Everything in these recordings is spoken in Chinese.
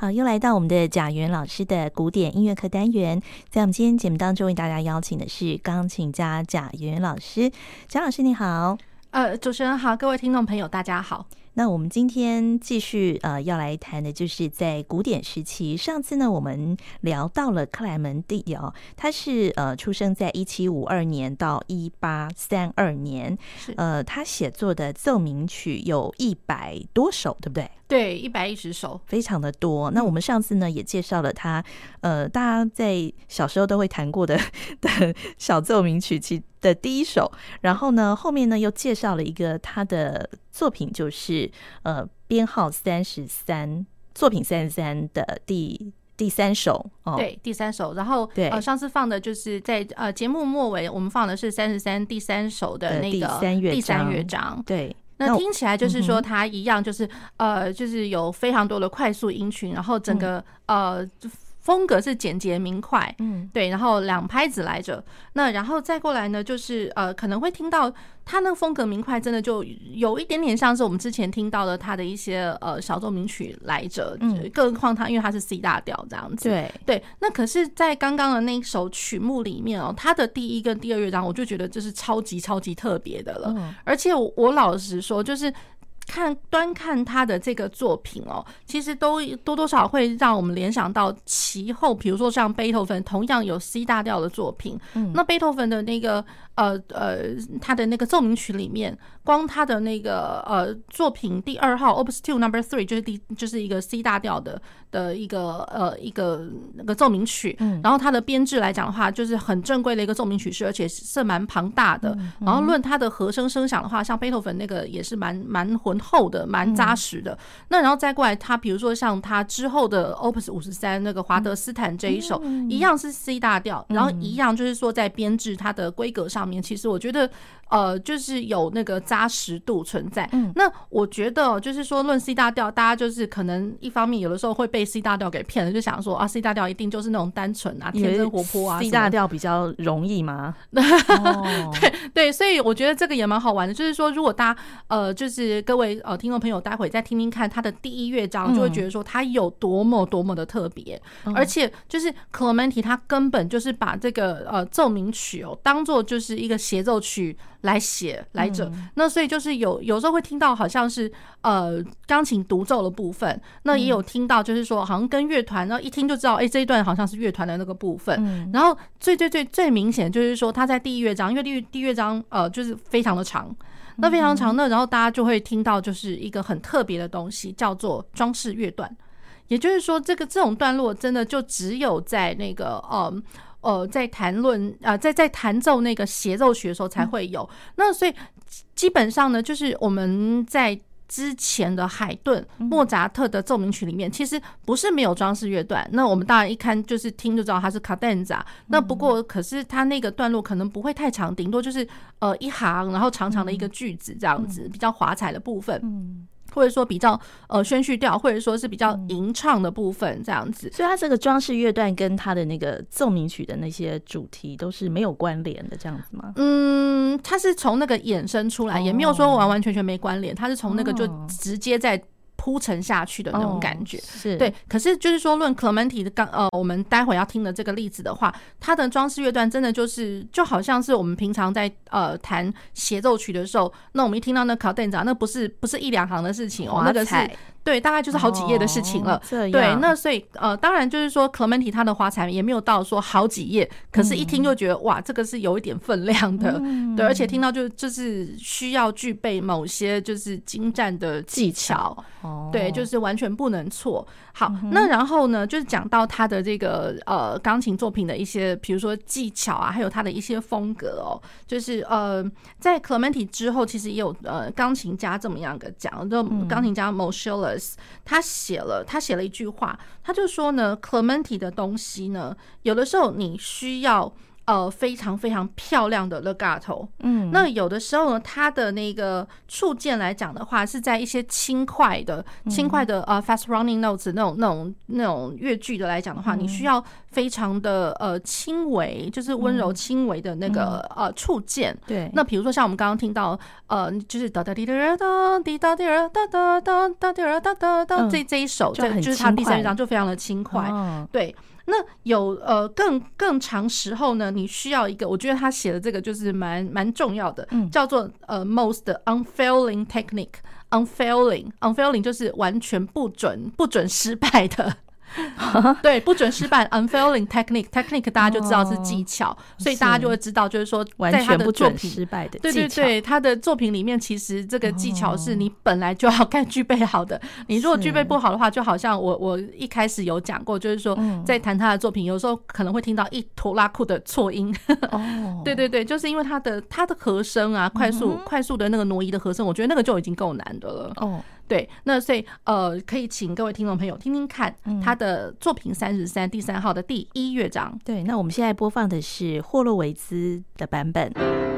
好，又来到我们的贾元老师的古典音乐课单元。在我们今天节目当中，为大家邀请的是钢琴家贾元老师。贾老师你好，呃，主持人好，各位听众朋友大家好。那我们今天继续呃要来谈的就是在古典时期。上次呢，我们聊到了克莱门蒂哦，他是呃出生在一七五二年到一八三二年，是呃他写作的奏鸣曲有一百多首，对不对？对，一百一十首，非常的多。那我们上次呢也介绍了他，呃，大家在小时候都会弹过的的小奏鸣曲其的第一首。然后呢，后面呢又介绍了一个他的作品，就是呃编号三十三，作品三十三的第第三首。哦，对，第三首。然后对，呃，上次放的就是在呃节目末尾，我们放的是三十三第三首的那个第三乐章。对。那听起来就是说，它一样就是呃，就是有非常多的快速音群，然后整个呃风格是简洁明快，嗯，对，然后两拍子来着。那然后再过来呢，就是呃可能会听到他那个风格明快，真的就有一点点像是我们之前听到的他的一些呃小奏鸣曲来着。嗯，更何况他因为他是 C 大调这样子，对对。那可是，在刚刚的那一首曲目里面哦，他的第一跟第二乐章，我就觉得这是超级超级特别的了。而且我老实说，就是。看端看他的这个作品哦，其实都多多少少会让我们联想到其后，比如说像贝多芬同样有 C 大调的作品，嗯，那贝多芬的那个呃呃他的那个奏鸣曲里面，光他的那个呃作品第二号 Opus Two Number Three 就是第就是一个 C 大调的的一个呃一个那个奏鸣曲，嗯，然后它的编制来讲的话，就是很正规的一个奏鸣曲式，而且是蛮庞大的，然后论它的和声声响的话，像贝多芬那个也是蛮蛮浑。厚的蛮扎实的，那然后再过来，他比如说像他之后的 Opus 五十三那个华德斯坦这一首，一样是 C 大调，然后一样就是说在编制它的规格上面，其实我觉得呃就是有那个扎实度存在。嗯那我觉得就是说论 C 大调，大家就是可能一方面有的时候会被 C 大调给骗了，就想说啊 C 大调一定就是那种单纯啊、天真活泼啊，C 大调比较容易吗？对对，所以我觉得这个也蛮好玩的，就是说如果大家呃就是各位。呃，听众朋友，待会再听听看他的第一乐章，就会觉得说他有多么多么的特别，而且就是 Clementi 他根本就是把这个呃奏鸣曲哦当做就是一个协奏曲来写来着。那所以就是有有时候会听到好像是呃钢琴独奏的部分，那也有听到就是说好像跟乐团，然后一听就知道哎这一段好像是乐团的那个部分。然后最最最最明显就是说他在第一乐章，因为第一第一乐章呃就是非常的长。那非常长的，然后大家就会听到，就是一个很特别的东西，叫做装饰乐段。也就是说，这个这种段落真的就只有在那个呃呃，在谈论啊，在在弹奏那个协奏曲的时候才会有。那所以基本上呢，就是我们在。之前的海顿、莫扎特的奏鸣曲里面，其实不是没有装饰乐段。那我们当然一看就是听就知道它是 cadenza。那不过可是它那个段落可能不会太长，顶多就是呃一行，然后长长的一个句子这样子，比较华彩的部分。或者说比较呃宣叙调，或者说是比较吟唱的部分这样子，所以它这个装饰乐段跟它的那个奏鸣曲的那些主题都是没有关联的这样子吗？嗯，它是从那个衍生出来，也没有说完完全全没关联，它是从那个就直接在。铺陈下去的那种感觉，是对。可是就是说，论 Clementi 的刚呃，我们待会要听的这个例子的话，它的装饰乐段真的就是就好像是我们平常在呃弹协奏曲的时候，那我们一听到那 cadenza，那不是不是一两行的事情哦，那个是。对，大概就是好几页的事情了。哦、对，那所以呃，当然就是说，Clementi 他的花彩也没有到说好几页，可是一听就觉得、嗯、哇，这个是有一点分量的。嗯、对，而且听到就就是需要具备某些就是精湛的技巧。哦，对，就是完全不能错。好，嗯、那然后呢，就是讲到他的这个呃钢琴作品的一些，比如说技巧啊，还有他的一些风格哦，就是呃，在 Clementi 之后，其实也有呃钢琴家这么样个讲，就钢琴家 Moscheles 他写了，他写了一句话，他就说呢，Clementi 的东西呢，有的时候你需要呃非常非常漂亮的 legato，嗯，那有的时候呢，它的那个触键来讲的话，是在一些轻快的、轻快的呃 fast running notes 那种、那种、那种乐句的来讲的话，你需要非常的呃轻微，就是温柔轻微的那个、嗯、呃触键。对，那比如说像我们刚刚听到呃，就是哒哒滴哒哒滴哒滴哒哒哒哒哒滴哒哒哒这这一首，这就是它第三乐章就非常的轻快。对。那有呃更更长时候呢？你需要一个，我觉得他写的这个就是蛮蛮重要的，叫做呃 most unfailing technique，unfailing unfailing 就是完全不准不准失败的。对，不准失败，unfailing technique，technique 大家就知道是技巧，所以大家就会知道，就是说，在他的作品，失败的，对对对，他的作品里面，其实这个技巧是你本来就要该具备好的。你如果具备不好的话，就好像我我一开始有讲过，就是说，在谈他的作品，有时候可能会听到一拖拉库的错音。哦，对对对，就是因为他的他的和声啊，快速快速的那个挪移的和声，我觉得那个就已经够难的了。哦。对，那所以呃，可以请各位听众朋友听听看他的作品三十三第三号的第一乐章。对，那我们现在播放的是霍洛维兹的版本。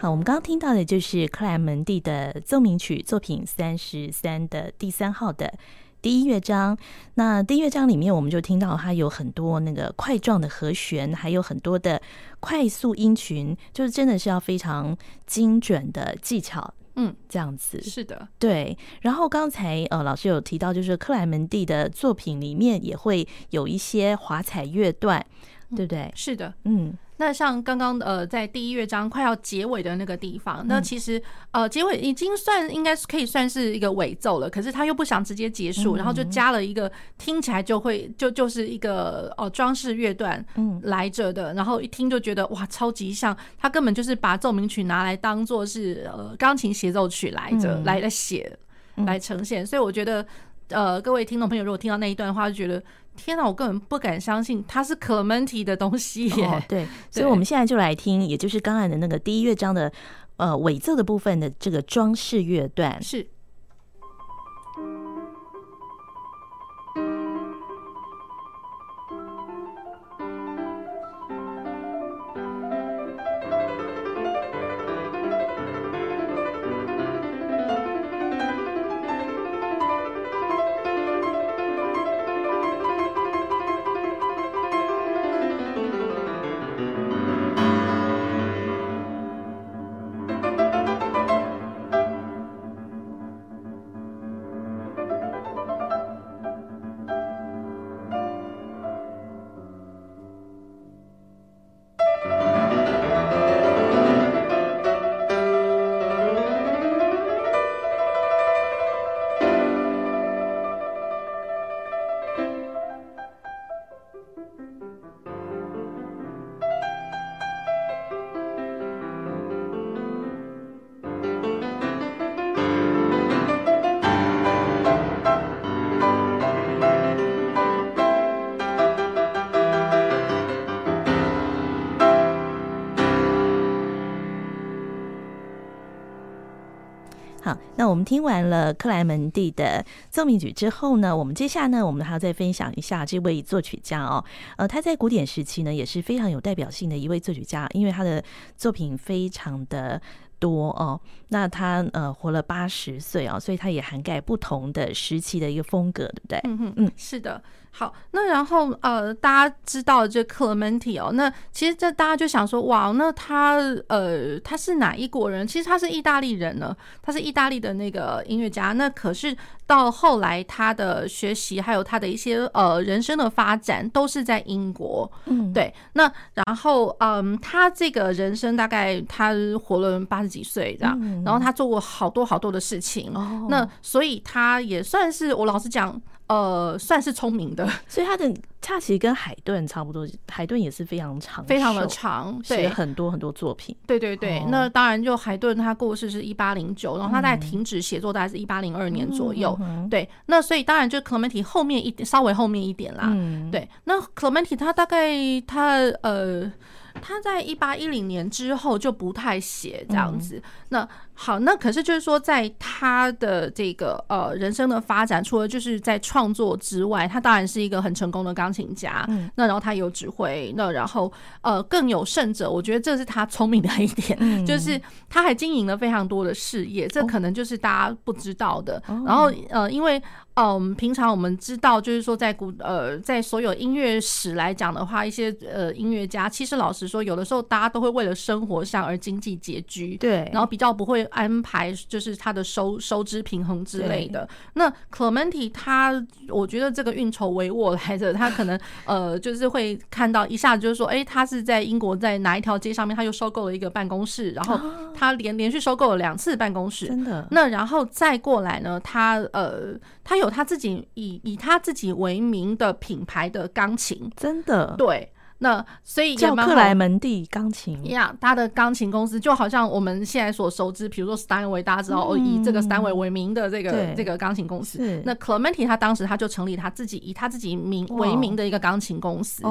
好，我们刚刚听到的就是克莱门蒂的奏鸣曲作品三十三的第三号的第一乐章。那第一乐章里面，我们就听到它有很多那个块状的和弦，还有很多的快速音群，就是真的是要非常精准的技巧。嗯，这样子是的，对。然后刚才呃，老师有提到，就是克莱门蒂的作品里面也会有一些华彩乐段，对不对？是的，嗯。那像刚刚呃，在第一乐章快要结尾的那个地方，那其实呃，结尾已经算应该是可以算是一个尾奏了。可是他又不想直接结束，然后就加了一个听起来就会就就是一个哦装饰乐段来着的，然后一听就觉得哇，超级像。他根本就是把奏鸣曲拿来当做是呃钢琴协奏曲来着来来写来呈现。所以我觉得呃，各位听众朋友如果听到那一段的话，就觉得。天哪，我根本不敢相信它是 Clementi 的东西耶！哦，对，所以我们现在就来听，也就是刚才的那个第一乐章的呃尾奏的部分的这个装饰乐段是。们听完了克莱门蒂的奏鸣曲之后呢，我们接下来呢，我们还要再分享一下这位作曲家哦。呃，他在古典时期呢也是非常有代表性的一位作曲家，因为他的作品非常的多哦。那他呃活了八十岁哦，所以他也涵盖不同的时期的一个风格，对不对？嗯嗯，是的。好，那然后呃，大家知道这 Clementi 哦，那其实这大家就想说，哇，那他呃他是哪一国人？其实他是意大利人呢，他是意大利的那个音乐家。那可是到后来他的学习还有他的一些呃人生的发展都是在英国。嗯，对。那然后嗯，他这个人生大概他活了八十几岁这样，然后他做过好多好多的事情。那所以他也算是我老实讲。呃，算是聪明的，所以他的他其实跟海顿差不多，海顿也是非常长，非常的长，写很多很多作品。对对对，哦、那当然就海顿他过世是一八零九，然后他在停止写作大概是一八零二年左右。嗯、对，那所以当然就 Clementi 后面一点，稍微后面一点啦。嗯、对，那 Clementi 他大概他呃。他在一八一零年之后就不太写这样子。那好，那可是就是说，在他的这个呃人生的发展，除了就是在创作之外，他当然是一个很成功的钢琴家。那然后他有指挥，那然后呃更有甚者，我觉得这是他聪明的一点，就是他还经营了非常多的事业，这可能就是大家不知道的。然后呃，因为。嗯，平常我们知道，就是说，在古呃，在所有音乐史来讲的话，一些呃音乐家，其实老实说，有的时候大家都会为了生活上而经济拮据，对，然后比较不会安排，就是他的收收支平衡之类的。那 Clementi 他，我觉得这个运筹帷幄来着，他可能呃，就是会看到一下子就是说，哎，他是在英国在哪一条街上面，他又收购了一个办公室，然后他连连续收购了两次办公室，真的。那然后再过来呢，他呃，他有。他自己以以他自己为名的品牌的钢琴，真的对。那所以叫克莱门蒂钢琴一样，他的钢琴公司就好像我们现在所熟知，比如说 Steinway，大家知道哦，以这个 Steinway 为名的这个这个钢琴公司。那 Clementi 他当时他就成立他自己以他自己名为名的一个钢琴公司，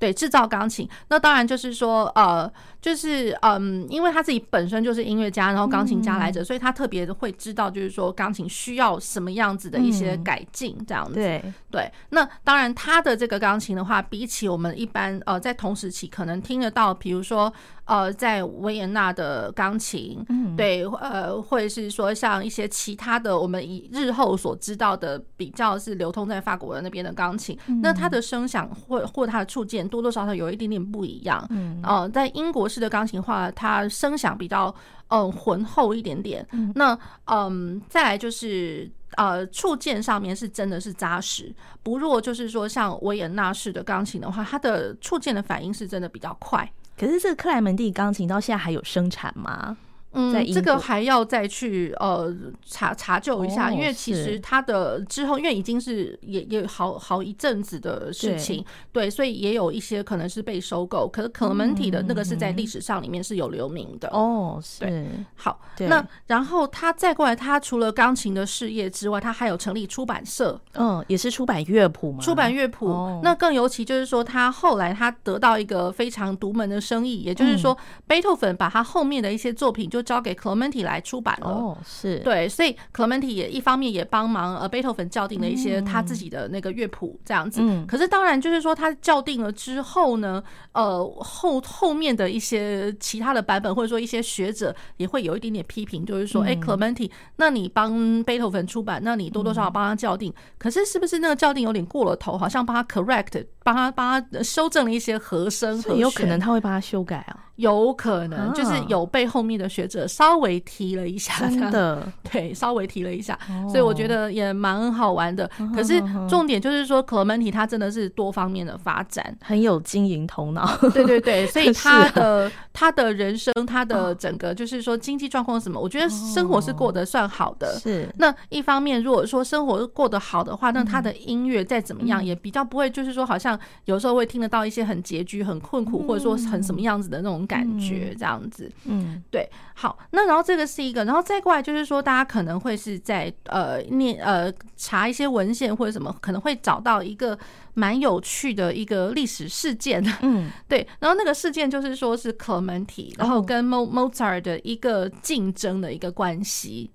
对，制造钢琴。那当然就是说，呃，就是嗯，因为他自己本身就是音乐家，然后钢琴家来着，所以他特别会知道，就是说钢琴需要什么样子的一些改进，这样子。对对。那当然，他的这个钢琴的话，比起我们一般呃。呃在同时期可能听得到，比如说呃在维也纳的钢琴，嗯，对，呃，或者是说像一些其他的我们以日后所知道的比较是流通在法国的那边的钢琴，嗯、那它的声响或或它的触键多多少少有一点点不一样，嗯，呃，在英国式的钢琴的话，它声响比较嗯浑厚一点点，嗯，那嗯再来就是。呃，触键上面是真的是扎实，不弱。就是说，像维也纳式的钢琴的话，它的触键的反应是真的比较快。可是这个克莱门蒂钢琴到现在还有生产吗？嗯，这个还要再去呃查查究一下，因为其实他的之后，因为已经是也也好好一阵子的事情，对，所以也有一些可能是被收购。可是克莱门体的那个是在历史上里面是有留名的哦，是好。那然后他再过来，他除了钢琴的事业之外，他还有成立出版社，嗯，也是出版乐谱嘛，出版乐谱。那更尤其就是说，他后来他得到一个非常独门的生意，也就是说，贝多芬把他后面的一些作品就交给 Clementi 来出版了，哦，是。对，所以 Clementi 也一方面也帮忙呃贝多芬校订了一些他自己的那个乐谱这样子。嗯，可是当然就是说他校订了之后呢，呃后后面的一些其他的版本或者说一些学者也会有一点点批评，就是说，哎，Clementi，那你帮贝多芬出版，那你多多少少帮他校订，可是是不是那个校订有点过了头，好像帮他 correct，帮他帮他修正了一些和声，有可能他会帮他修改啊。有可能就是有被后面的学者稍微提了一下，真的？对，稍微提了一下，所以我觉得也蛮好玩的。可是重点就是说，Clementi 他真的是多方面的发展，很有经营头脑。对对对，所以他的他的人生，他的整个就是说经济状况什么，我觉得生活是过得算好的。是。那一方面，如果说生活过得好的话，那他的音乐再怎么样也比较不会，就是说好像有时候会听得到一些很拮据、很困苦，或者说很什么样子的那种。感觉这样子，嗯，对，好，那然后这个是一个，然后再过来就是说，大家可能会是在呃念呃查一些文献或者什么，可能会找到一个蛮有趣的一个历史事件，嗯，对，然后那个事件就是说是克莱门蒂，然后跟莫莫扎特的一个竞争的一个关系，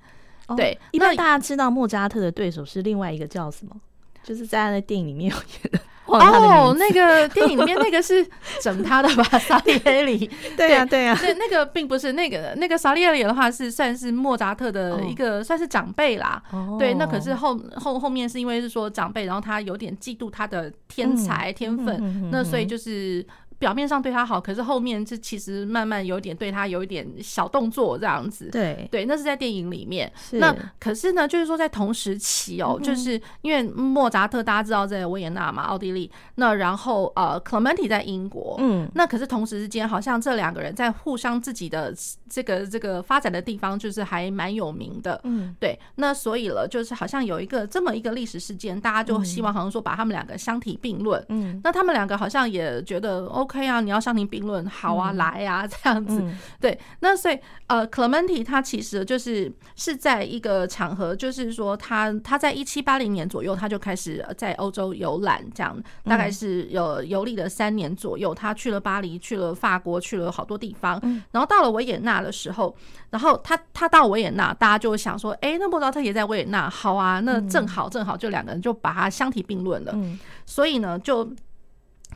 对，一般大家知道莫扎特的对手是另外一个叫什么，就是在那电影里面有演的。哦，那个 电影里面那个是整他的吧，萨利埃里。对呀，对呀。那那个并不是那个那个萨利埃里的话，是算是莫扎特的一个算是长辈啦。对，那可是后后后面是因为是说长辈，然后他有点嫉妒他的天才天分，那所以就是。表面上对他好，可是后面这其实慢慢有点对他有一点小动作这样子。对对，那是在电影里面。那可是呢，就是说在同时期哦，就是因为莫扎特大家知道在维也纳嘛，奥地利。那然后呃，克莱门蒂在英国。嗯。那可是同时之间，好像这两个人在互相自己的这个这个发展的地方，就是还蛮有名的。嗯。对。那所以了，就是好像有一个这么一个历史事件，大家就希望好像说把他们两个相提并论。嗯。那他们两个好像也觉得 OK。啊，你要相提并论，好啊，来啊，这样子，对。那所以，呃，，Clementi 他其实就是是在一个场合，就是说他他在一七八零年左右，他就开始在欧洲游览，这样大概是有游历了三年左右。他去了巴黎，去了法国，去了好多地方。然后到了维也纳的时候，然后他他到维也纳，大家就想说，哎，那莫扎特也在维也纳，好啊，那正好正好，就两个人就把他相提并论了。所以呢，就。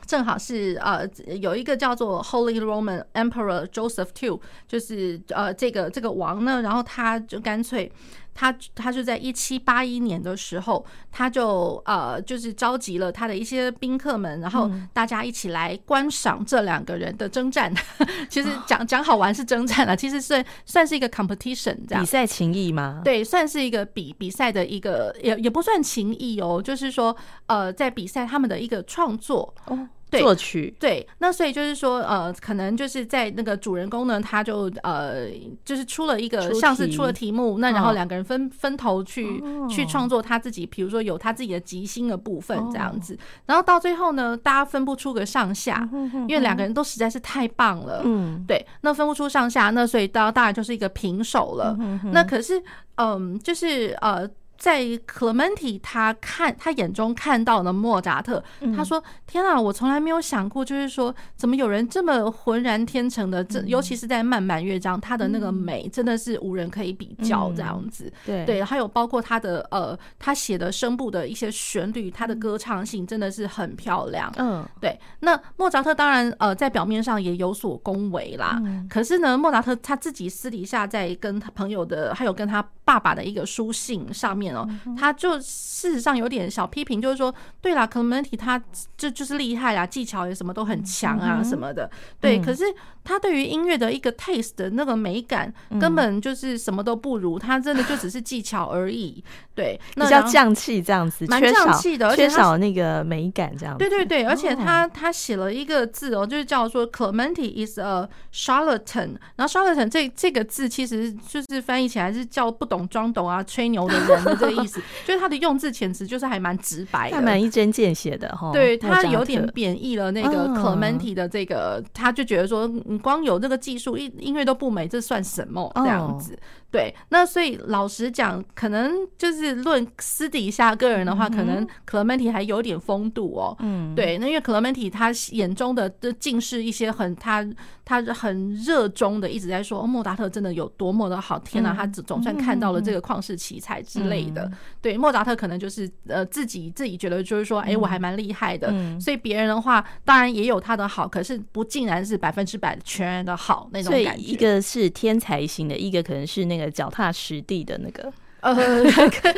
正好是呃，有一个叫做 Holy Roman Emperor Joseph II，就是呃这个这个王呢，然后他就干脆他他就在一七八一年的时候，他就呃就是召集了他的一些宾客们，然后大家一起来观赏这两个人的征战。其实讲讲好玩是征战了，其实算算是一个 competition 这样。比赛情谊吗？对，算是一个比比赛的一个也也不算情谊哦，就是说呃在比赛他们的一个创作哦。对作曲。对，那所以就是说，呃，可能就是在那个主人公呢，他就呃，就是出了一个像是出了题目，那然后两个人分分头去去创作他自己，比如说有他自己的即兴的部分这样子，然后到最后呢，大家分不出个上下，因为两个人都实在是太棒了，嗯，对，那分不出上下，那所以到当然就是一个平手了。那可是，嗯，就是呃。在 Clementi 他看他眼中看到的莫扎特，他说：“天啊，我从来没有想过，就是说怎么有人这么浑然天成的，这尤其是在慢板乐章，他的那个美真的是无人可以比较这样子。对对，还有包括他的呃，他写的声部的一些旋律，他的歌唱性真的是很漂亮。嗯，对。那莫扎特当然呃，在表面上也有所恭维啦，可是呢，莫扎特他自己私底下在跟他朋友的，还有跟他爸爸的一个书信上面。”哦，他就事实上有点小批评，就是说，对啦，Clementi 他就就是厉害啦，技巧也什么都很强啊，什么的，对。可是他对于音乐的一个 taste 的那个美感，根本就是什么都不如，他真的就只是技巧而已，对，比较匠气这样子，蛮匠气的，而且缺少那个美感这样子。对对对，而且他他写了一个字哦，就是叫做 Clementi is a charlatan，然后 charlatan 这这个字其实就是翻译起来是叫不懂装懂啊，吹牛的人。这个意思就是他的用字遣词就是还蛮直白的，还蛮一针见血的哈。对，他有点贬义了那个 Clementi 的这个，他就觉得说你光有这个技术，音音乐都不美，这算什么这样子？对，那所以老实讲，可能就是论私底下个人的话，可能 Clementi 还有点风度哦。嗯，对，那因为 Clementi 他眼中的的尽是一些很他他很热衷的，一直在说莫扎特真的有多么的好，天呐，他总总算看到了这个旷世奇才之类的。对，莫扎特可能就是呃自己自己觉得就是说，哎，我还蛮厉害的。所以别人的话，当然也有他的好，可是不竟然是百分之百全然的好那种感觉。一个是天才型的，一个可能是那。那个脚踏实地的那个。呃，可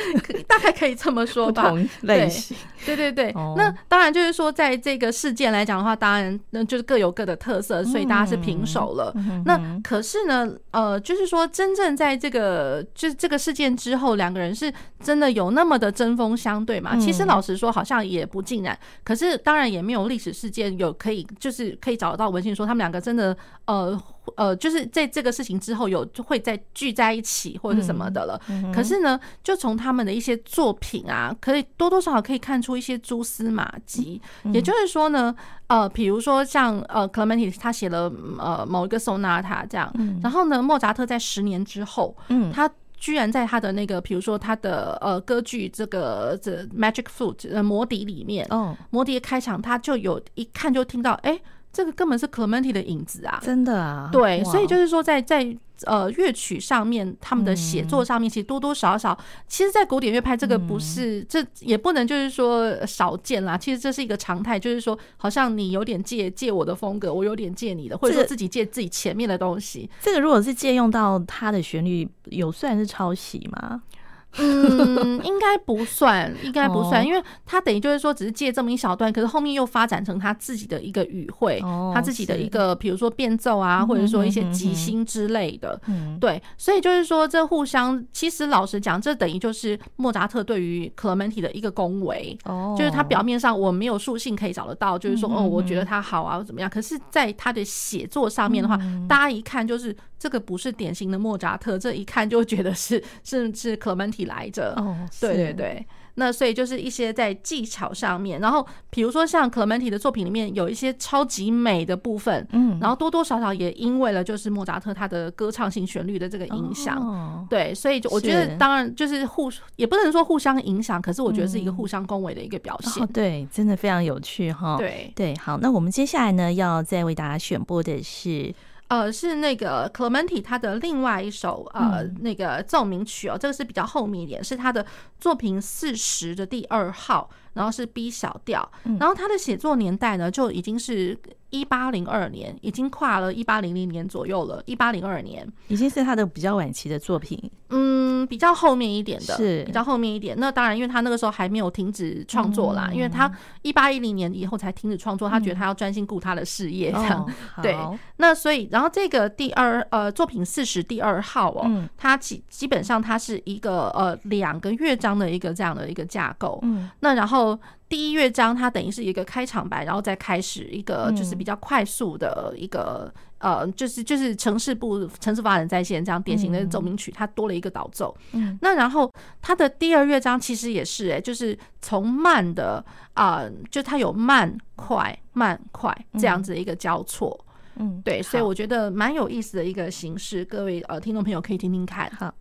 大概可以这么说吧。不同类型，对对对。那当然就是说，在这个事件来讲的话，当然那就是各有各的特色，所以大家是平手了。那可是呢，呃，就是说，真正在这个就是这个事件之后，两个人是真的有那么的针锋相对嘛？其实老实说，好像也不尽然。可是当然也没有历史事件有可以就是可以找得到文献说他们两个真的呃呃，就是在这个事情之后有会再聚在一起或者是什么的了。可是。呢，就从他们的一些作品啊，可以多多少少可以看出一些蛛丝马迹。也就是说呢，呃，比如说像呃，Clementi 他写了呃某一个 sonata 这样，然后呢，莫扎特在十年之后，嗯，他居然在他的那个，比如说他的呃歌剧这个这 Magic Flute 呃魔笛里面，哦，魔笛开场，他就有一看就听到，哎，这个根本是 Clementi 的影子啊，真的啊，对，所以就是说在在。呃，乐曲上面他们的写作上面，其实多多少少，其实，在古典乐派这个不是，这也不能就是说少见啦。其实这是一个常态，就是说，好像你有点借借我的风格，我有点借你的，或者说自己借自己前面的东西。这个如果是借用到他的旋律，有算是抄袭吗？嗯，应该不算，应该不算，因为他等于就是说，只是借这么一小段，可是后面又发展成他自己的一个语汇，他自己的一个，比如说变奏啊，或者说一些即兴之类的，对，所以就是说，这互相，其实老实讲，这等于就是莫扎特对于 Clementi 的一个恭维，就是他表面上我没有书信可以找得到，就是说，哦，我觉得他好啊，怎么样？可是，在他的写作上面的话，大家一看就是这个不是典型的莫扎特，这一看就觉得是是是 Clementi。来着，对对对，那所以就是一些在技巧上面，然后比如说像 Clementi 的作品里面有一些超级美的部分，嗯，然后多多少少也因为了就是莫扎特他的歌唱性旋律的这个影响，对，所以就我觉得当然就是互也不能说互相影响，可是我觉得是一个互相恭维的一个表现，对，真的非常有趣哈，对。对，好，那我们接下来呢要再为大家选播的是。呃，是那个 Clementi 他的另外一首呃那个奏鸣曲哦，这个是比较后面一点，是他的作品四十的第二号，然后是 B 小调，然后他的写作年代呢就已经是。一八零二年，已经跨了一八零零年左右了。一八零二年已经是他的比较晚期的作品，嗯，比较后面一点的，是比较后面一点。那当然，因为他那个时候还没有停止创作啦，嗯、因为他一八一零年以后才停止创作，他觉得他要专心顾他的事业，这样、嗯、对。那所以，然后这个第二呃作品四十第二号哦，嗯、它基基本上它是一个呃两个乐章的一个这样的一个架构，嗯，那然后。第一乐章它等于是一个开场白，然后再开始一个就是比较快速的一个、嗯、呃，就是就是城市部城市发展在线这样典型的奏鸣曲，它多了一个导奏。嗯，那然后它的第二乐章其实也是哎、欸，就是从慢的啊、呃，就它有慢快慢快这样子的一个交错。嗯，对，所以我觉得蛮有意思的一个形式，各位呃听众朋友可以听听看。好。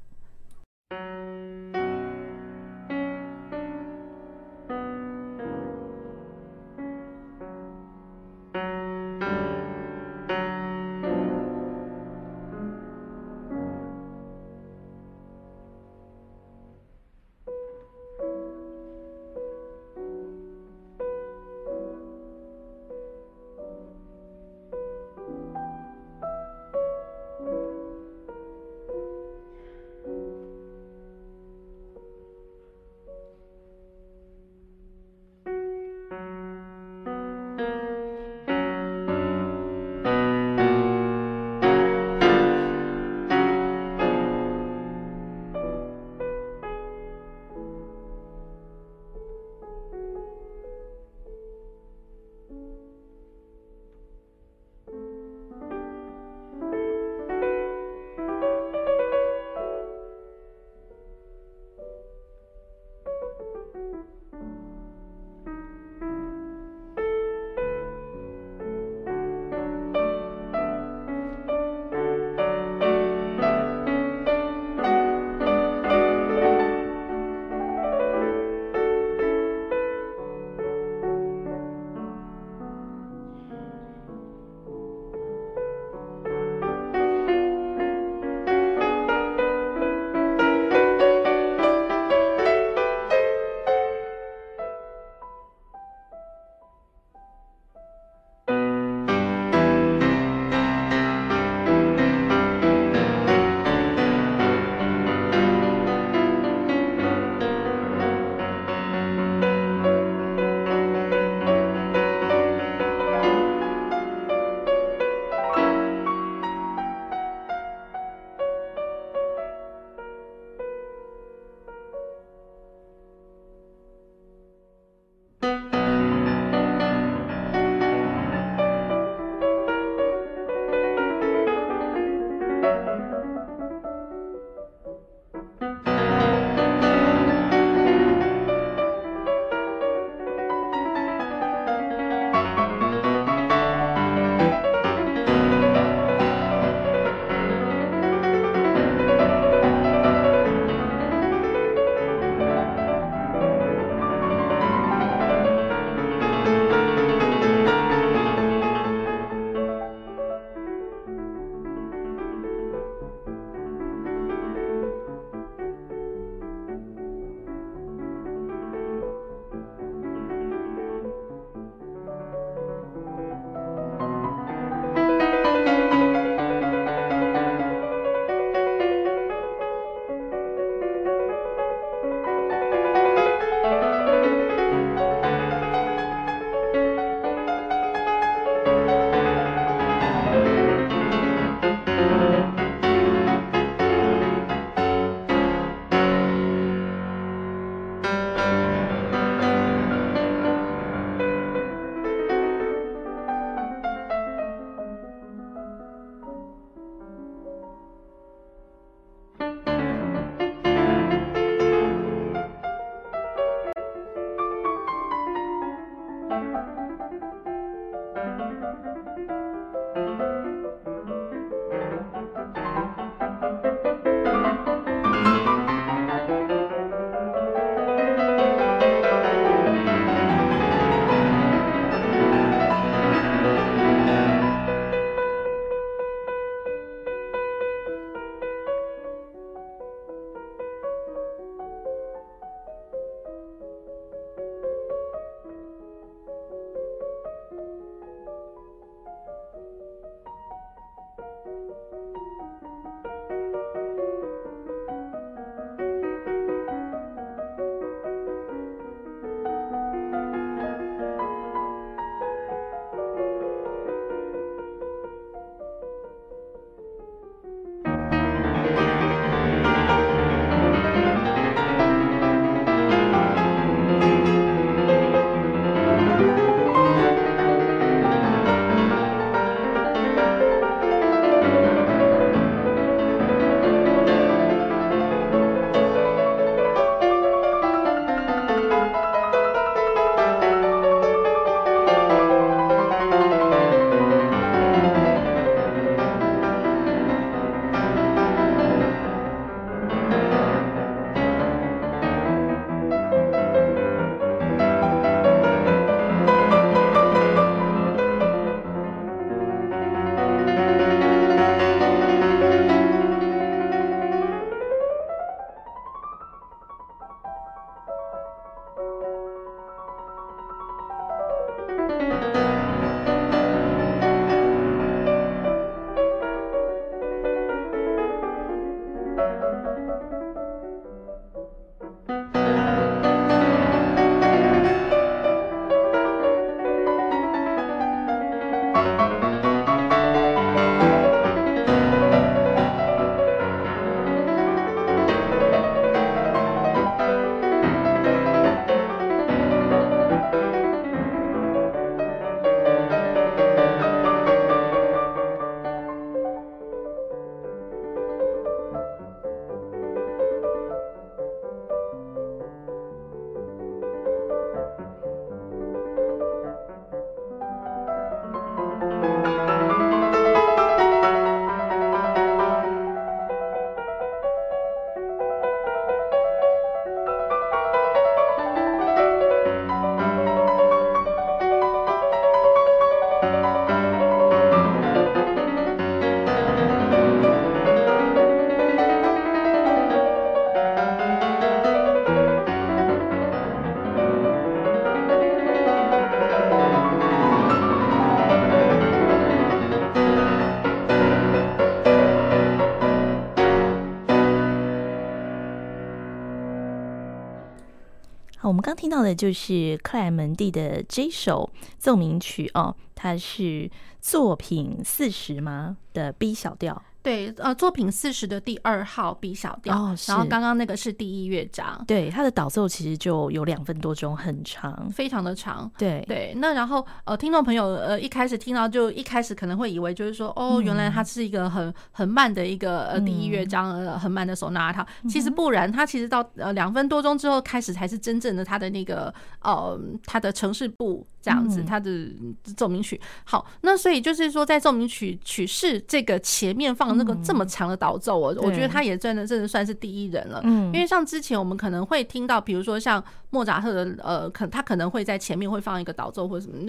我们刚听到的就是克莱门蒂的这首奏鸣曲哦，它是作品四十吗的 B 小调。对，呃，作品四十的第二号 B 小调，哦、然后刚刚那个是第一乐章。对，它的导奏其实就有两分多钟，很长，非常的长。对对，那然后呃，听众朋友呃一开始听到就一开始可能会以为就是说，哦，原来它是一个很很慢的一个呃第一乐章，呃很慢的手拿它。其实不然，它其实到呃两分多钟之后开始才是真正的它的那个呃它的城市部。这样子，他的奏鸣曲好，那所以就是说，在奏鸣曲曲式这个前面放那个这么长的导奏，我我觉得他也真的真的算是第一人了。嗯，因为像之前我们可能会听到，比如说像莫扎特的呃，可他可能会在前面会放一个导奏或者什么，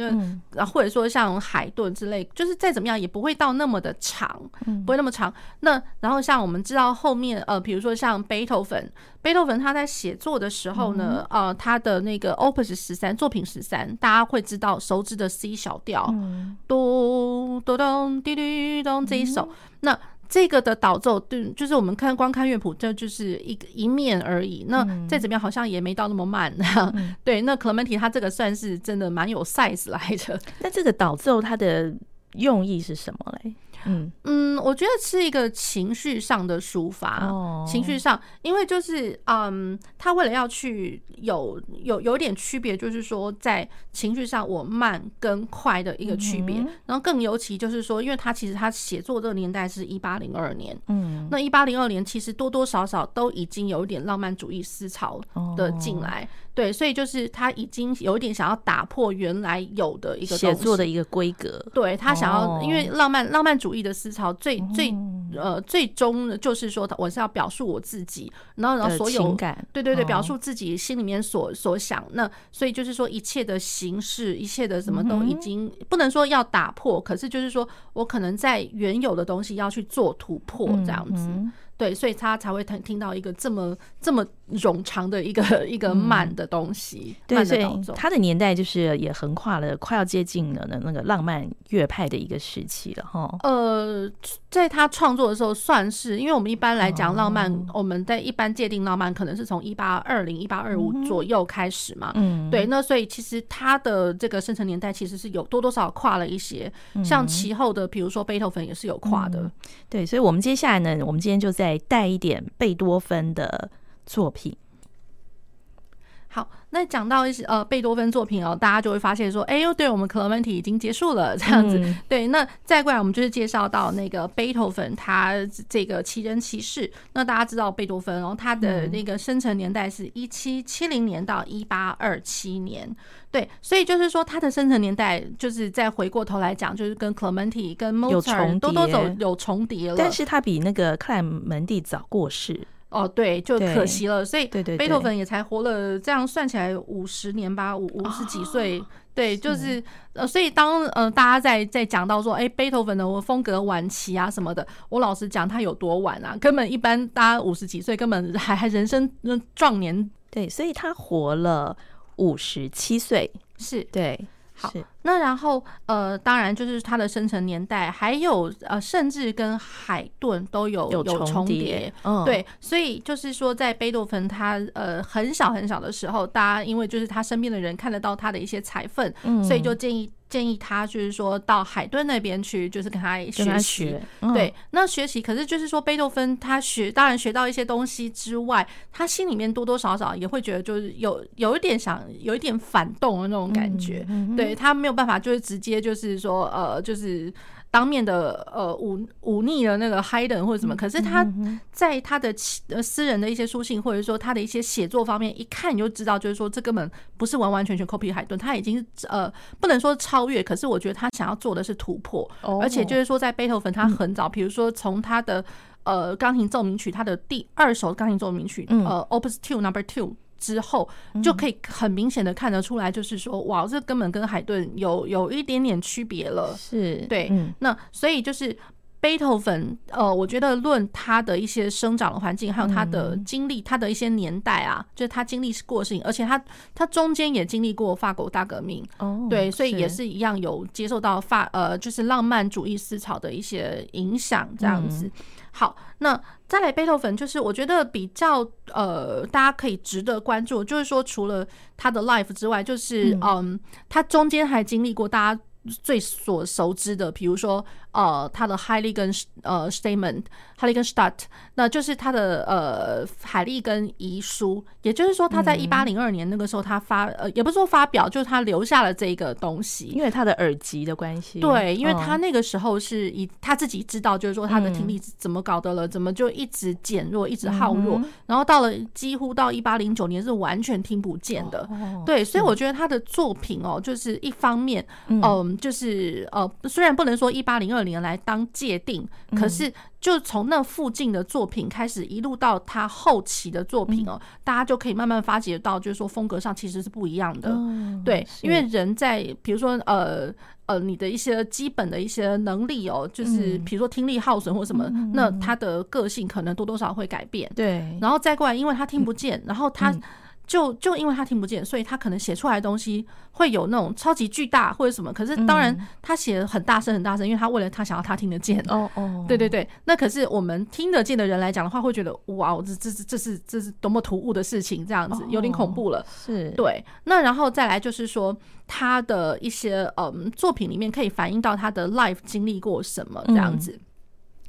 那或者说像海顿之类，就是再怎么样也不会到那么的长，不会那么长。那然后像我们知道后面呃，比如说像贝多芬，贝多芬他在写作的时候呢，呃，他的那个 Opus 十三作品十三，大家会。知道熟知的 C 小调，咚咚咚滴滴咚这一首，那这个的导奏，对，就是我们看光看乐谱，这就是一个一面而已。那再怎么样，好像也没到那么慢。对，那 Clementi 他这个算是真的蛮有 size 来着。那这个导奏它的用意是什么嘞？嗯。嗯，我觉得是一个情绪上的抒发，哦、情绪上，因为就是嗯，他为了要去有有有点区别，就是说在情绪上我慢跟快的一个区别，嗯、然后更尤其就是说，因为他其实他写作这个年代是一八零二年，嗯，那一八零二年其实多多少少都已经有一点浪漫主义思潮的进来。哦。对，所以就是他已经有一点想要打破原来有的一个写作的一个规格。对，他想要，因为浪漫浪漫主义的思潮最最呃最终就是说，我是要表述我自己，然后然后所有情感，对对对，表述自己心里面所所想。那所以就是说，一切的形式，一切的什么都已经不能说要打破，可是就是说我可能在原有的东西要去做突破，这样子。对，所以他才会听听到一个这么这么冗长的一个一个慢的东西。嗯、对，所以他的年代就是也横跨了，快要接近了那个浪漫乐派的一个时期了哈。呃，在他创作的时候，算是因为我们一般来讲浪漫，哦、我们在一般界定浪漫可能是从一八二零、一八二五左右开始嘛。嗯，对，那所以其实他的这个生成年代其实是有多多少少跨了一些，像其后的，比如说贝多芬也是有跨的。嗯、对，所以我们接下来呢，我们今天就在。再带一点贝多芬的作品。好，那讲到一些呃贝多芬作品哦，大家就会发现说，哎呦，对我们克莱门蒂已经结束了这样子。嗯、对，那再过来我们就是介绍到那个贝多芬他这个奇人奇事。那大家知道贝多芬哦，他的那个生成年代是一七七零年到一八二七年。对，所以就是说他的生成年代，就是再回过头来讲，就是跟克莱门蒂跟莫扎特都都走有重叠了。但是他比那个克莱门蒂早过世。哦，对，就可惜了。所以，对对，贝多芬也才活了这样算起来五十年吧，五五十几岁。对，就是呃，所以当呃大家在在讲到说，哎，贝多芬的风格晚期啊什么的，我老实讲，他有多晚啊？根本一般大家五十几岁，根本还还人生壮年。对，所以他活了五十七岁，是对。好，那然后呃，当然就是他的生成年代，还有呃，甚至跟海顿都有有重叠，嗯，对，所以就是说，在贝多芬他呃很小很小的时候，大家因为就是他身边的人看得到他的一些才分，嗯，所以就建议。建议他就是说到海顿那边去，就是跟他学习。对，那学习可是就是说贝多芬他学，当然学到一些东西之外，他心里面多多少少也会觉得就是有有一点想有一点反动的那种感觉。对，他没有办法就是直接就是说呃就是。当面的呃忤忤逆了那个 hiden 或者什么，可是他在他的呃私人的一些书信或者说他的一些写作方面，一看你就知道，就是说这根本不是完完全全 copy 海顿，他已经呃不能说超越，可是我觉得他想要做的是突破，而且就是说在贝多芬他很早，比如说从他的呃钢琴奏鸣曲，他的第二首钢琴奏鸣曲呃 Opus Two Number Two。之后就可以很明显的看得出来，就是说，哇，这根本跟海顿有有一点点区别了。是，对，那所以就是贝多芬，呃，我觉得论他的一些生长的环境，还有他的经历，他的一些年代啊，就是他经历过的事情，而且他他中间也经历过法国大革命，哦，对，所以也是一样有接受到法呃，就是浪漫主义思潮的一些影响，这样子。好，那再来贝多芬，就是我觉得比较呃，大家可以值得关注，就是说除了他的 life 之外，就是嗯，他中间还经历过大家最所熟知的，比如说。呃，他的 Heiligen 呃 Statement Heiligenstadt，那就是他的呃海利跟遗书，也就是说他在一八零二年那个时候他发呃也不是说发表，就是他留下了这个东西，因为他的耳疾的关系。对，因为他那个时候是以他自己知道，就是说他的听力怎么搞的了，怎么就一直减弱，一直耗弱，然后到了几乎到一八零九年是完全听不见的。对，所以我觉得他的作品哦，就是一方面，嗯，就是呃，虽然不能说一八零二。年来当界定，可是就从那附近的作品开始，一路到他后期的作品哦，大家就可以慢慢发觉到，就是说风格上其实是不一样的。对，因为人在比如说呃呃，你的一些基本的一些能力哦，就是比如说听力耗损或什么，那他的个性可能多多少少会改变。对，然后再过来，因为他听不见，然后他。就就因为他听不见，所以他可能写出来的东西会有那种超级巨大或者什么。可是当然他写的很大声很大声，因为他为了他想要他听得见。哦哦，对对对。那可是我们听得见的人来讲的话，会觉得哇，这这是这是这是多么突兀的事情，这样子有点恐怖了。是，对。那然后再来就是说他的一些嗯作品里面可以反映到他的 life 经历过什么这样子。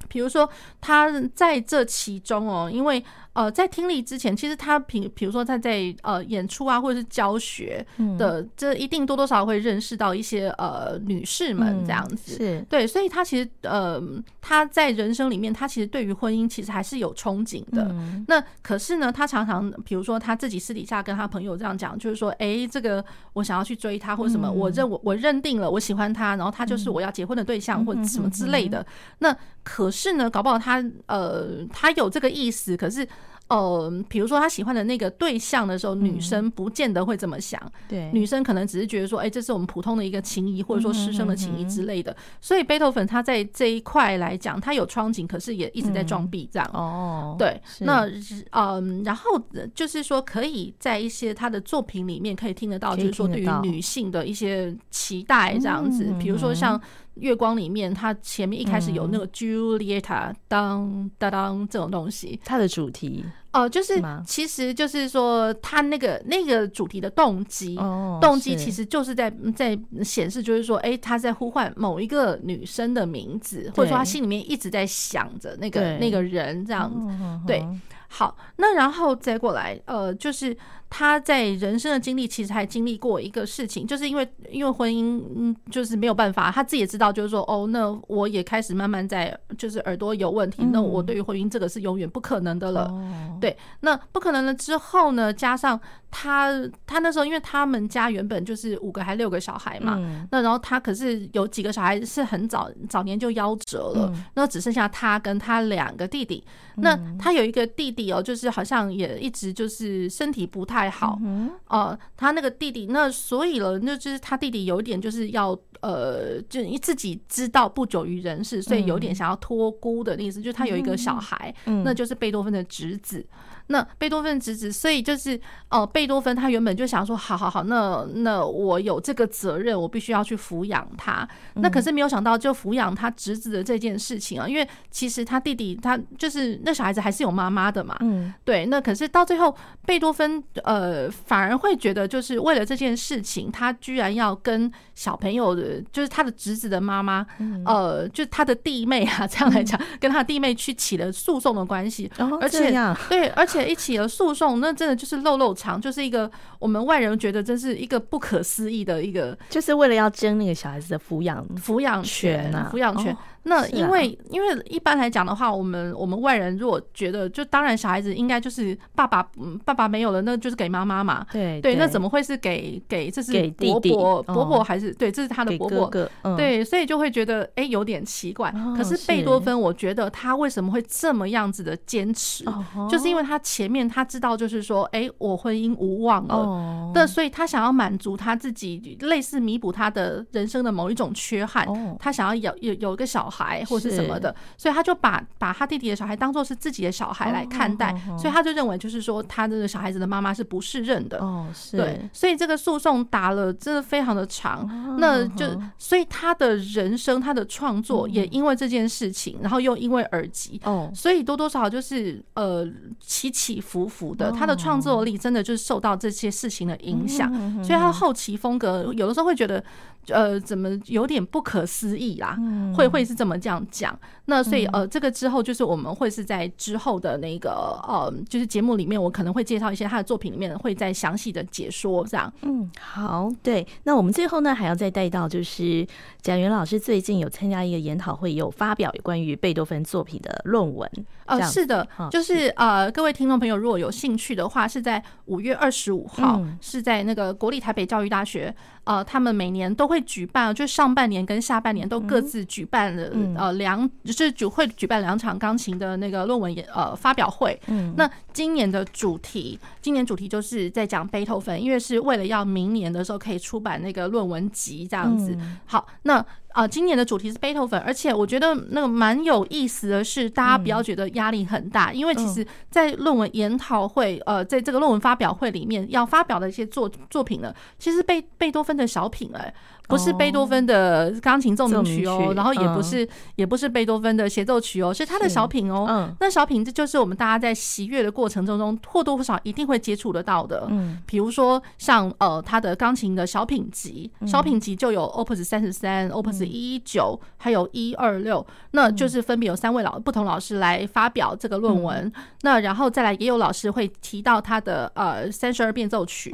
比如说他在这其中哦，因为。呃，在听力之前，其实他比比如说他在呃演出啊，或者是教学的，这一定多多少少会认识到一些呃女士们这样子，是对，所以他其实呃他在人生里面，他其实对于婚姻其实还是有憧憬的。那可是呢，他常常比如说他自己私底下跟他朋友这样讲，就是说，哎，这个我想要去追他或者什么，我认我我认定了我喜欢他，然后他就是我要结婚的对象或者什么之类的。那可是呢，搞不好他呃他有这个意思，可是。呃，比如说他喜欢的那个对象的时候，女生不见得会这么想。对，女生可能只是觉得说，哎，这是我们普通的一个情谊，或者说师生的情谊之类的。所以贝多芬他在这一块来讲，他有窗景，可是也一直在装逼这样。哦，对。那嗯，然后就是说，可以在一些他的作品里面可以听得到，就是说对于女性的一些期待这样子。比如说像。月光里面，它前面一开始有那个 Giulietta 当当当这种东西，它的主题哦，就是其实就是说，它那个那个主题的动机，动机其实就是在在显示，就是说，哎，他在呼唤某一个女生的名字，或者说他心里面一直在想着那个那个人这样子，对。好，那然后再过来，呃，就是他在人生的经历，其实还经历过一个事情，就是因为因为婚姻，嗯，就是没有办法，他自己也知道，就是说，哦，那我也开始慢慢在，就是耳朵有问题，那我对于婚姻这个是永远不可能的了，对，那不可能了之后呢，加上。他他那时候，因为他们家原本就是五个还六个小孩嘛，嗯、那然后他可是有几个小孩是很早早年就夭折了，那、嗯、只剩下他跟他两个弟弟。嗯、那他有一个弟弟哦，就是好像也一直就是身体不太好，哦、嗯呃，他那个弟弟，那所以了，那就是他弟弟有一点就是要呃，就你自己知道不久于人世，所以有点想要托孤的意思，嗯、就是他有一个小孩，嗯、那就是贝多芬的侄子。那贝多芬侄子，所以就是哦，贝多芬他原本就想说，好好好，那那我有这个责任，我必须要去抚养他。那可是没有想到，就抚养他侄子的这件事情啊，因为其实他弟弟他就是那小孩子还是有妈妈的嘛，嗯，对。那可是到最后，贝多芬呃反而会觉得，就是为了这件事情，他居然要跟小朋友的，就是他的侄子的妈妈，呃，就他的弟妹啊，这样来讲，跟他的弟妹去起了诉讼的关系，而且对，而且。一起了诉讼，那真的就是漏漏长，就是一个我们外人觉得真是一个不可思议的一个，就是为了要争那个小孩子的抚养抚养权啊，抚养权。那因为因为一般来讲的话，我们我们外人如果觉得，就当然小孩子应该就是爸爸，爸爸没有了，那就是给妈妈嘛。对对，那怎么会是给给这是伯伯伯伯还是对，这是他的伯伯。对，所以就会觉得哎有点奇怪。可是贝多芬，我觉得他为什么会这么样子的坚持，就是因为他前面他知道就是说，哎，我婚姻无望了，那所以他想要满足他自己，类似弥补他的人生的某一种缺憾。他想要有有有一个小。小孩或是什么的，所以他就把把他弟弟的小孩当做是自己的小孩来看待，所以他就认为就是说他这个小孩子的妈妈是不适任的。哦，是。对，所以这个诉讼打了真的非常的长，那就所以他的人生他的创作也因为这件事情，然后又因为耳机，哦，所以多多少少就是呃起起伏伏的，他的创作力真的就是受到这些事情的影响，所以他后期风格有的时候会觉得。呃，怎么有点不可思议啦？嗯、会会是这么这样讲？那所以呃，这个之后就是我们会是在之后的那个呃，就是节目里面，我可能会介绍一些他的作品里面会再详细的解说这样。嗯，好，对。那我们最后呢，还要再带到就是贾元老师最近有参加一个研讨会，有发表有关于贝多芬作品的论文。呃，是的，就是呃，各位听众朋友如果有兴趣的话，是在五月二十五号，是在那个国立台北教育大学。呃，他们每年都会举办，就上半年跟下半年都各自举办了呃两，就是举会举办两场钢琴的那个论文呃发表会。嗯，那今年的主题，今年主题就是在讲贝多芬，因为是为了要明年的时候可以出版那个论文集这样子。好，那。啊，今年的主题是贝多芬，而且我觉得那个蛮有意思的是，大家不要觉得压力很大，因为其实，在论文研讨会，呃，在这个论文发表会里面要发表的一些作作品呢，其实贝贝多芬的小品哎。不是贝多芬的钢琴奏鸣曲哦，然后也不是也不是贝多芬的协奏曲哦，是他的小品哦。嗯，那小品这就是我们大家在喜悦的过程中中或多或少一定会接触得到的。嗯，比如说像呃他的钢琴的小品集，小品集就有 Opus 三十三、Opus 一一九，还有一二六，那就是分别有三位老不同老师来发表这个论文。那然后再来也有老师会提到他的呃三十二变奏曲，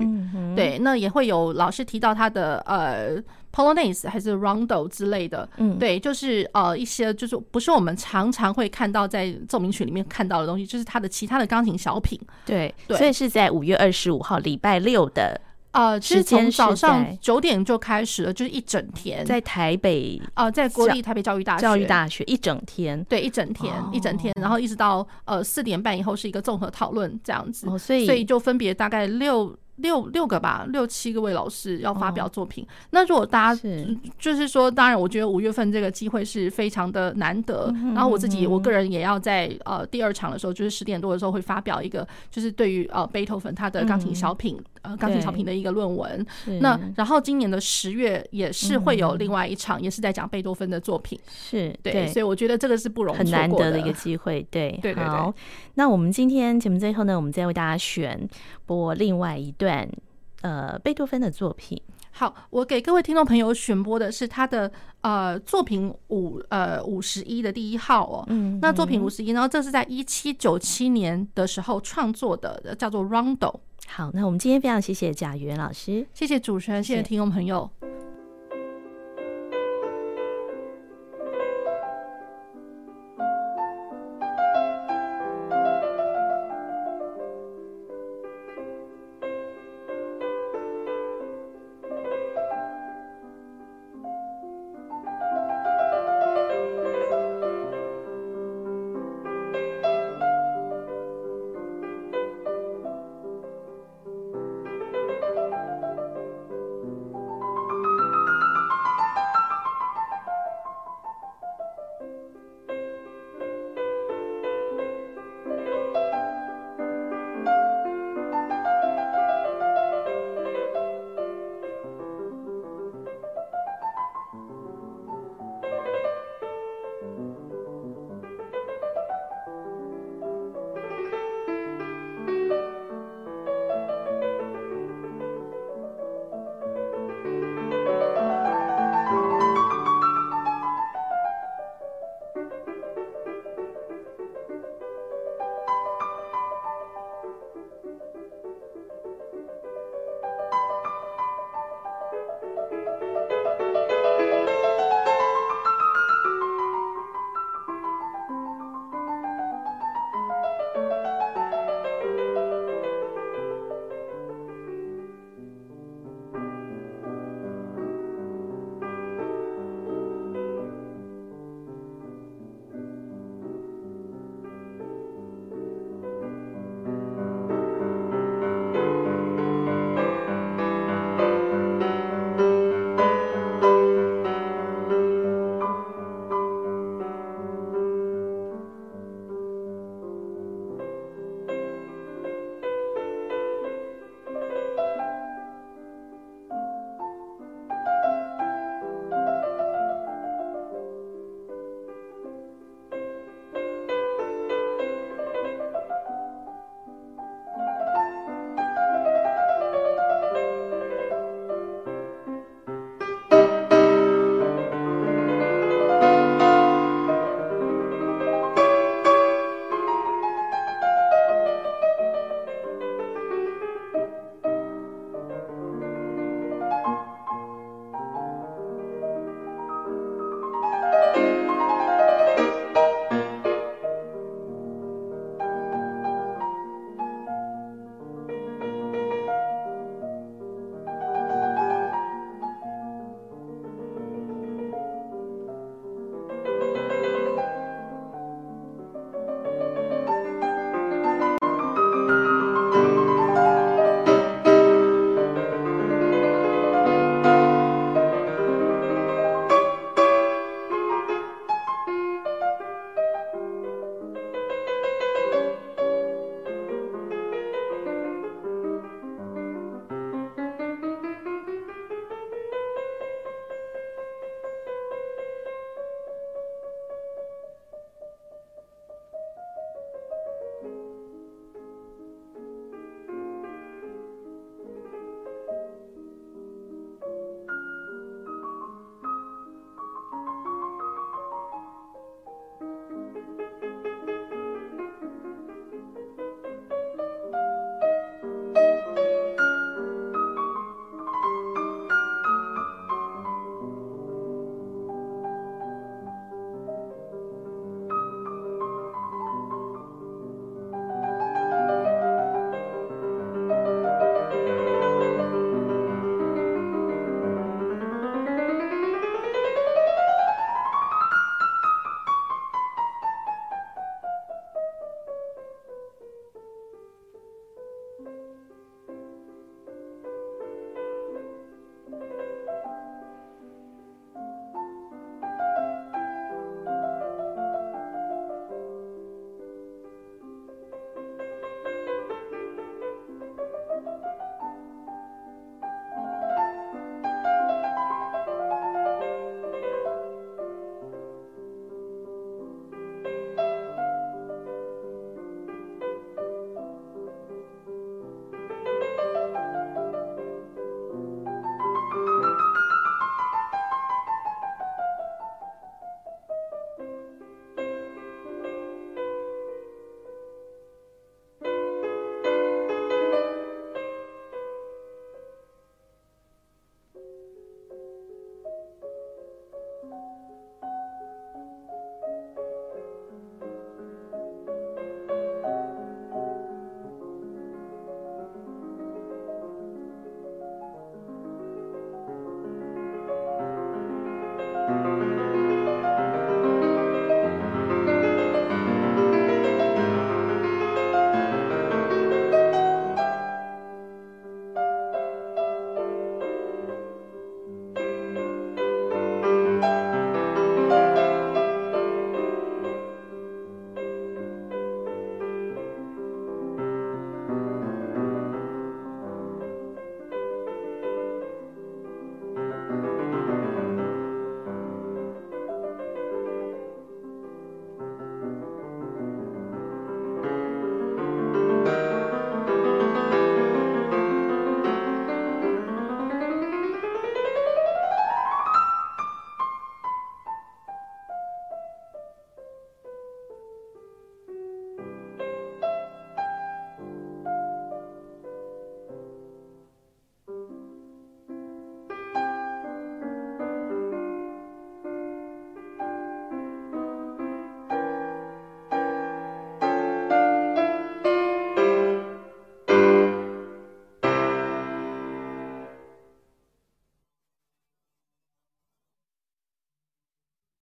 对，那也会有老师提到他的呃。Polonaise 还是 Rondo 之类的，嗯，对，就是呃一些就是不是我们常常会看到在奏鸣曲里面看到的东西，就是他的其他的钢琴小品，对，对，所以是在五月二十五号礼拜六的呃时间，早上九点就开始了，就是一整天。在台北呃，在国立台北教育大学。教育大学一整天，对，一整天一整天，然后一直到呃四点半以后是一个综合讨论这样子，所以所以就分别大概六。六六个吧，六七个位老师要发表作品。哦、那如果大家就是说，当然，我觉得五月份这个机会是非常的难得。嗯、然后我自己，我个人也要在呃第二场的时候，就是十点多的时候会发表一个，就是对于呃贝多芬他的钢琴小品、嗯、呃钢琴小品的一个论文。那然后今年的十月也是会有另外一场，也是在讲贝多芬的作品。是对，对，所以我觉得这个是不容很难得的一个机会。对，对对对。好，那我们今天节目最后呢，我们再为大家选播另外一段。段呃，贝多芬的作品。好，我给各位听众朋友选播的是他的呃作品五呃五十一的第一号哦。嗯，那作品五十一，然后这是在一七九七年的时候创作的，叫做 Rondo。好，那我们今天非常谢谢贾元老师，谢谢主持人，谢谢听众朋友。